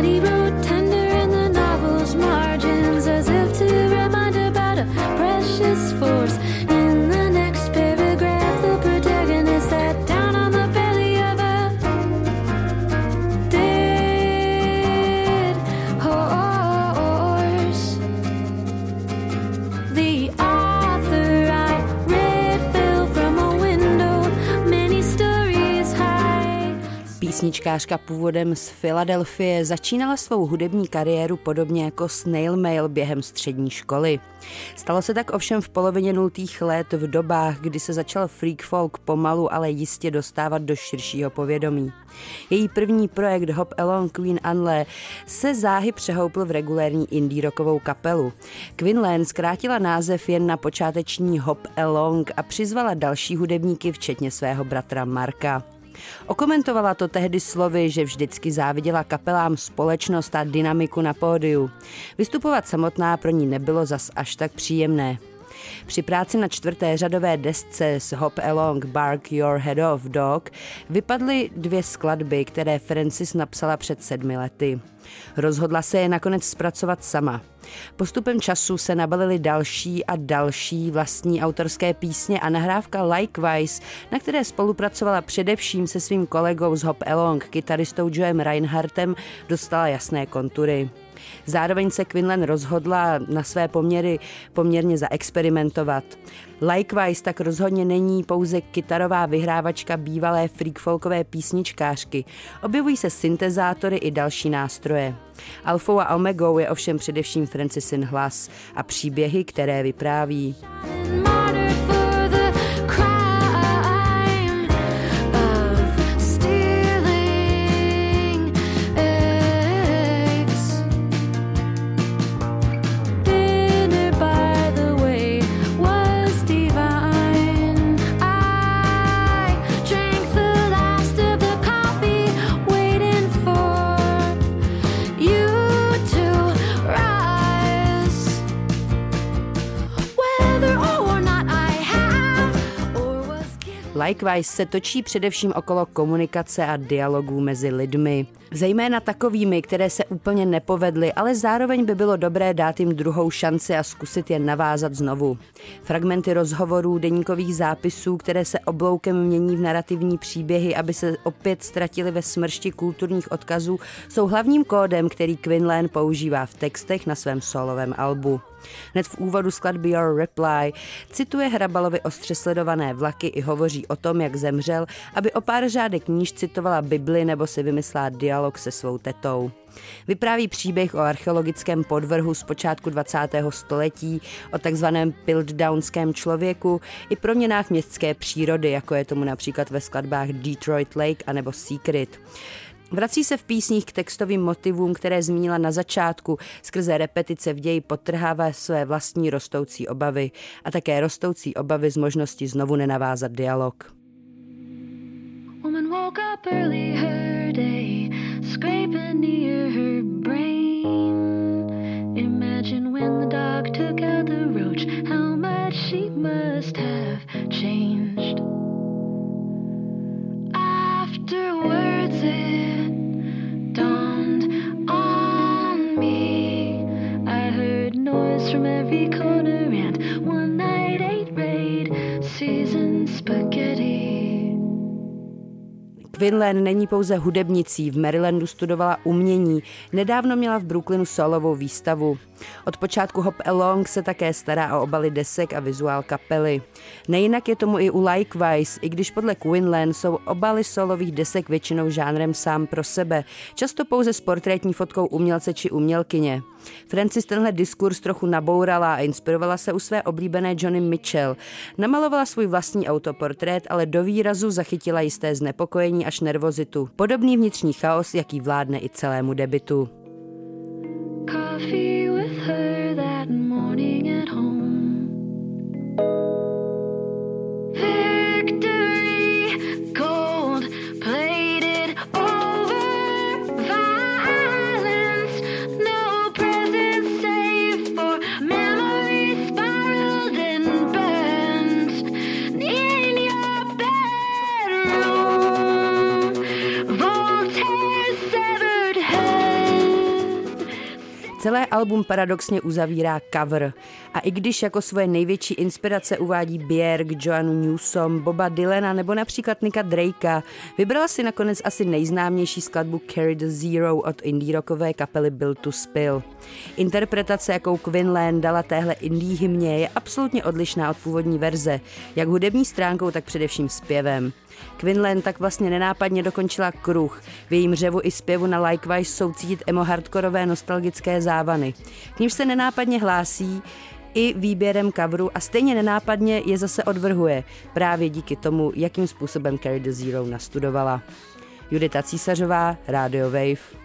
body roll. Písničkářka původem z Filadelfie začínala svou hudební kariéru podobně jako Snail Mail během střední školy. Stalo se tak ovšem v polovině nultých let v dobách, kdy se začal freak folk pomalu, ale jistě dostávat do širšího povědomí. Její první projekt Hop Along Queen Anle se záhy přehoupl v regulérní indie rockovou kapelu. Quinlan zkrátila název jen na počáteční Hop Along a přizvala další hudebníky, včetně svého bratra Marka. Okomentovala to tehdy slovy, že vždycky záviděla kapelám společnost a dynamiku na pódiu. Vystupovat samotná pro ní nebylo zas až tak příjemné. Při práci na čtvrté řadové desce s Hop Along Bark Your Head Off Dog vypadly dvě skladby, které Francis napsala před sedmi lety. Rozhodla se je nakonec zpracovat sama. Postupem času se nabalily další a další vlastní autorské písně a nahrávka Likewise, na které spolupracovala především se svým kolegou z Hop Along, kytaristou Joem Reinhardtem, dostala jasné kontury. Zároveň se Quinlan rozhodla na své poměry poměrně zaexperimentovat. Likewise tak rozhodně není pouze kytarová vyhrávačka bývalé freakfolkové písničkářky. Objevují se syntezátory i další nástroje. Alfou a omegou je ovšem především Francisin hlas a příběhy, které vypráví. Likewise se točí především okolo komunikace a dialogů mezi lidmi. Zejména takovými, které se úplně nepovedly, ale zároveň by bylo dobré dát jim druhou šanci a zkusit je navázat znovu. Fragmenty rozhovorů, deníkových zápisů, které se obloukem mění v narrativní příběhy, aby se opět ztratili ve smršti kulturních odkazů, jsou hlavním kódem, který Quinlan používá v textech na svém solovém albu. Hned v úvodu skladby Your Reply cituje Hrabalovi ostře sledované vlaky i hovoří o tom, jak zemřel, aby o pár řádek níž citovala Bibli nebo si vymyslela dialog se svou tetou. Vypráví příběh o archeologickém podvrhu z počátku 20. století, o takzvaném Piltdownském člověku i proměnách městské přírody, jako je tomu například ve skladbách Detroit Lake anebo Secret. Vrací se v písních k textovým motivům, které zmínila na začátku, skrze repetice v ději potrhává své vlastní rostoucí obavy a také rostoucí obavy z možnosti znovu nenavázat dialog. Woman woke up early her day, scraping near her brain. Imagine when the dog took out the roach, how much she must have changed. Afterwards, it dawned on me. I heard noise from every corner, Quinlan není pouze hudebnicí, v Marylandu studovala umění, nedávno měla v Brooklynu solovou výstavu. Od počátku Hop Along se také stará o obaly desek a vizuál kapely. Nejinak je tomu i u Likewise, i když podle Quinlan jsou obaly solových desek většinou žánrem sám pro sebe, často pouze s portrétní fotkou umělce či umělkyně. Francis tenhle diskurs trochu nabourala a inspirovala se u své oblíbené Johnny Mitchell. Namalovala svůj vlastní autoportrét, ale do výrazu zachytila jisté znepokojení až nervozitu. Podobný vnitřní chaos, jaký vládne i celému debitu. coffee with her Celé album paradoxně uzavírá cover. A i když jako svoje největší inspirace uvádí Björk, Joanu Newsom, Boba Dylana nebo například Nika Drakea, vybrala si nakonec asi nejznámější skladbu Carry the Zero od indie rockové kapely Built to Spill. Interpretace, jakou Quinlan dala téhle indie hymně, je absolutně odlišná od původní verze, jak hudební stránkou, tak především zpěvem. Quinlan tak vlastně nenápadně dokončila kruh. V jejím řevu i zpěvu na Likewise jsou cítit emo-hardkorové nostalgické závany. K nímž se nenápadně hlásí i výběrem coveru a stejně nenápadně je zase odvrhuje, právě díky tomu, jakým způsobem Carry the Zero nastudovala. Judita Císařová, Radio Wave.